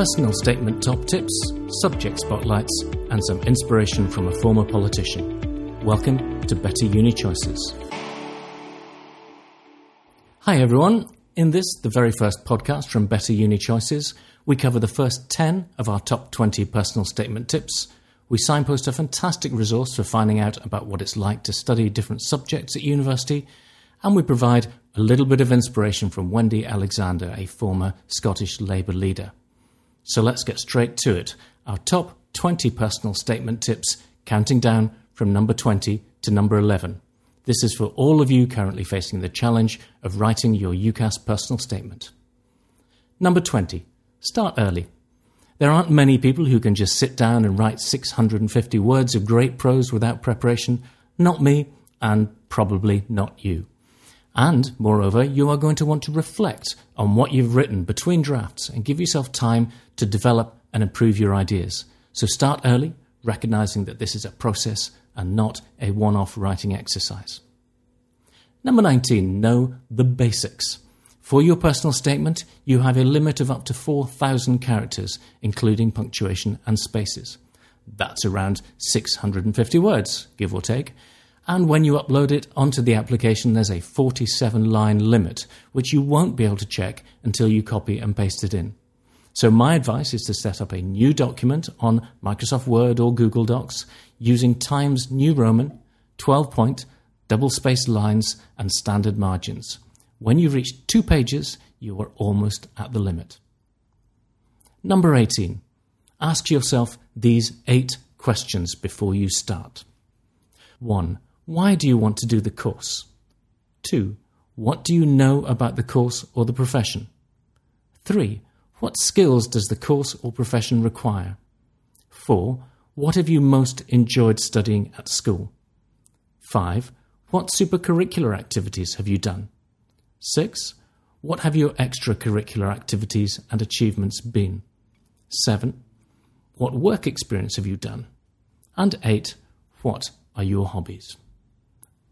personal statement top tips, subject spotlights, and some inspiration from a former politician. Welcome to Better Uni Choices. Hi everyone. In this, the very first podcast from Better Uni Choices, we cover the first 10 of our top 20 personal statement tips. We signpost a fantastic resource for finding out about what it's like to study different subjects at university, and we provide a little bit of inspiration from Wendy Alexander, a former Scottish Labour leader. So let's get straight to it. Our top 20 personal statement tips, counting down from number 20 to number 11. This is for all of you currently facing the challenge of writing your UCAS personal statement. Number 20. Start early. There aren't many people who can just sit down and write 650 words of great prose without preparation. Not me, and probably not you. And, moreover, you are going to want to reflect on what you've written between drafts and give yourself time to develop and improve your ideas. So start early, recognizing that this is a process and not a one off writing exercise. Number 19, know the basics. For your personal statement, you have a limit of up to 4,000 characters, including punctuation and spaces. That's around 650 words, give or take and when you upload it onto the application, there's a 47 line limit, which you won't be able to check until you copy and paste it in. So, my advice is to set up a new document on Microsoft Word or Google Docs using Times New Roman, 12 point, double spaced lines, and standard margins. When you reach two pages, you are almost at the limit. Number 18. Ask yourself these eight questions before you start. 1. Why do you want to do the course? 2. What do you know about the course or the profession? 3. What skills does the course or profession require? 4. What have you most enjoyed studying at school? 5. What supercurricular activities have you done? 6. What have your extracurricular activities and achievements been? 7. What work experience have you done? And 8. What are your hobbies?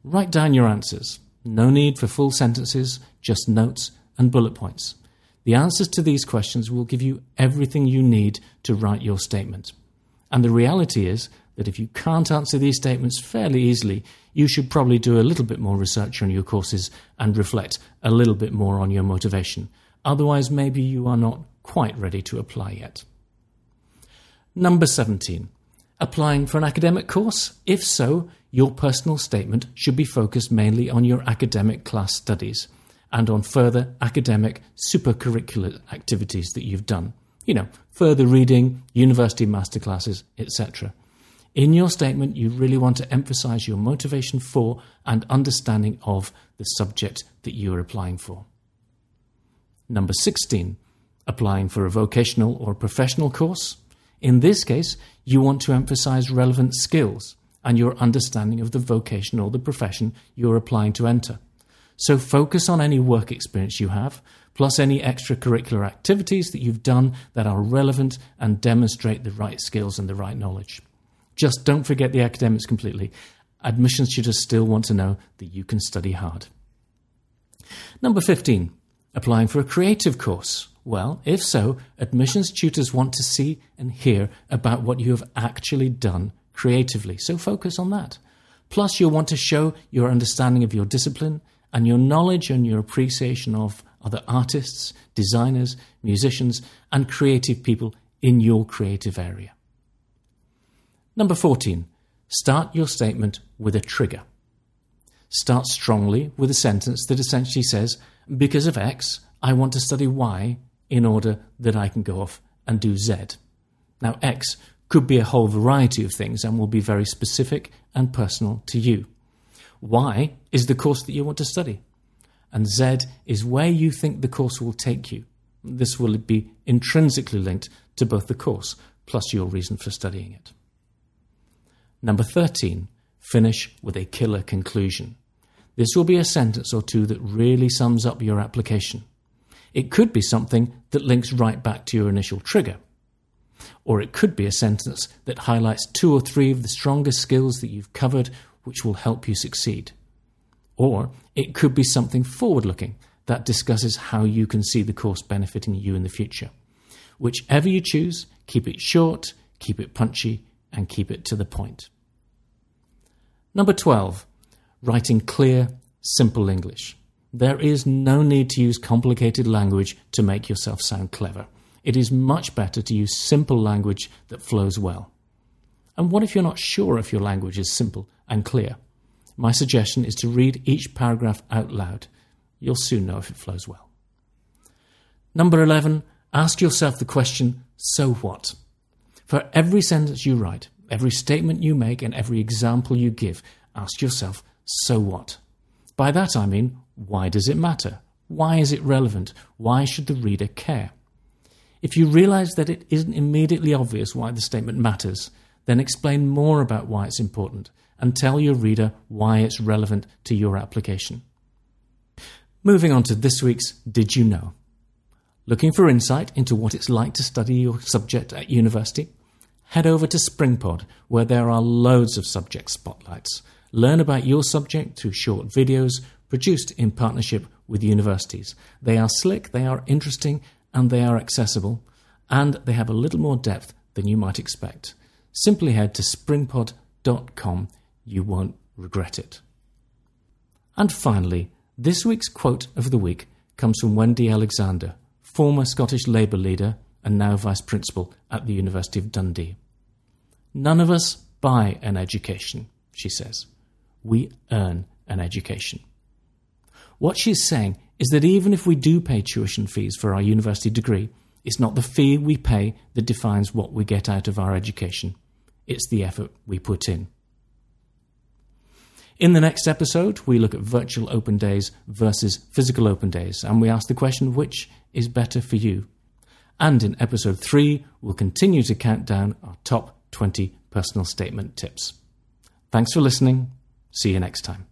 Write down your answers. No need for full sentences, just notes and bullet points. The answers to these questions will give you everything you need to write your statement. And the reality is that if you can't answer these statements fairly easily, you should probably do a little bit more research on your courses and reflect a little bit more on your motivation. Otherwise, maybe you are not quite ready to apply yet. Number 17. Applying for an academic course? If so, your personal statement should be focused mainly on your academic class studies and on further academic supercurricular activities that you've done. You know, further reading, university masterclasses, etc. In your statement, you really want to emphasize your motivation for and understanding of the subject that you are applying for. Number 16, applying for a vocational or professional course. In this case, you want to emphasize relevant skills and your understanding of the vocation or the profession you're applying to enter. So focus on any work experience you have, plus any extracurricular activities that you've done that are relevant and demonstrate the right skills and the right knowledge. Just don't forget the academics completely. Admissions tutors still want to know that you can study hard. Number 15, applying for a creative course. Well, if so, admissions tutors want to see and hear about what you have actually done creatively. So focus on that. Plus, you'll want to show your understanding of your discipline and your knowledge and your appreciation of other artists, designers, musicians, and creative people in your creative area. Number 14. Start your statement with a trigger. Start strongly with a sentence that essentially says, Because of X, I want to study Y in order that I can go off and do Z. Now, X could be a whole variety of things and will be very specific and personal to you. Y is the course that you want to study, and Z is where you think the course will take you. This will be intrinsically linked to both the course plus your reason for studying it. Number 13, finish with a killer conclusion. This will be a sentence or two that really sums up your application. It could be something that links right back to your initial trigger. Or it could be a sentence that highlights two or three of the strongest skills that you've covered, which will help you succeed. Or it could be something forward looking that discusses how you can see the course benefiting you in the future. Whichever you choose, keep it short, keep it punchy, and keep it to the point. Number 12. Writing clear, simple English. There is no need to use complicated language to make yourself sound clever. It is much better to use simple language that flows well. And what if you're not sure if your language is simple and clear? My suggestion is to read each paragraph out loud. You'll soon know if it flows well. Number 11, ask yourself the question, so what? For every sentence you write, every statement you make, and every example you give, ask yourself, so what? By that I mean, why does it matter? Why is it relevant? Why should the reader care? If you realize that it isn't immediately obvious why the statement matters, then explain more about why it's important and tell your reader why it's relevant to your application. Moving on to this week's Did You Know? Looking for insight into what it's like to study your subject at university? Head over to SpringPod, where there are loads of subject spotlights. Learn about your subject through short videos produced in partnership with universities. They are slick, they are interesting, and they are accessible, and they have a little more depth than you might expect. Simply head to springpod.com, you won't regret it. And finally, this week's quote of the week comes from Wendy Alexander former Scottish Labour leader and now Vice Principal at the University of Dundee. None of us buy an education, she says. We earn an education. What she's saying is that even if we do pay tuition fees for our university degree, it's not the fee we pay that defines what we get out of our education. It's the effort we put in. In the next episode, we look at virtual open days versus physical open days, and we ask the question which is better for you? And in episode 3, we'll continue to count down our top 20 personal statement tips. Thanks for listening. See you next time.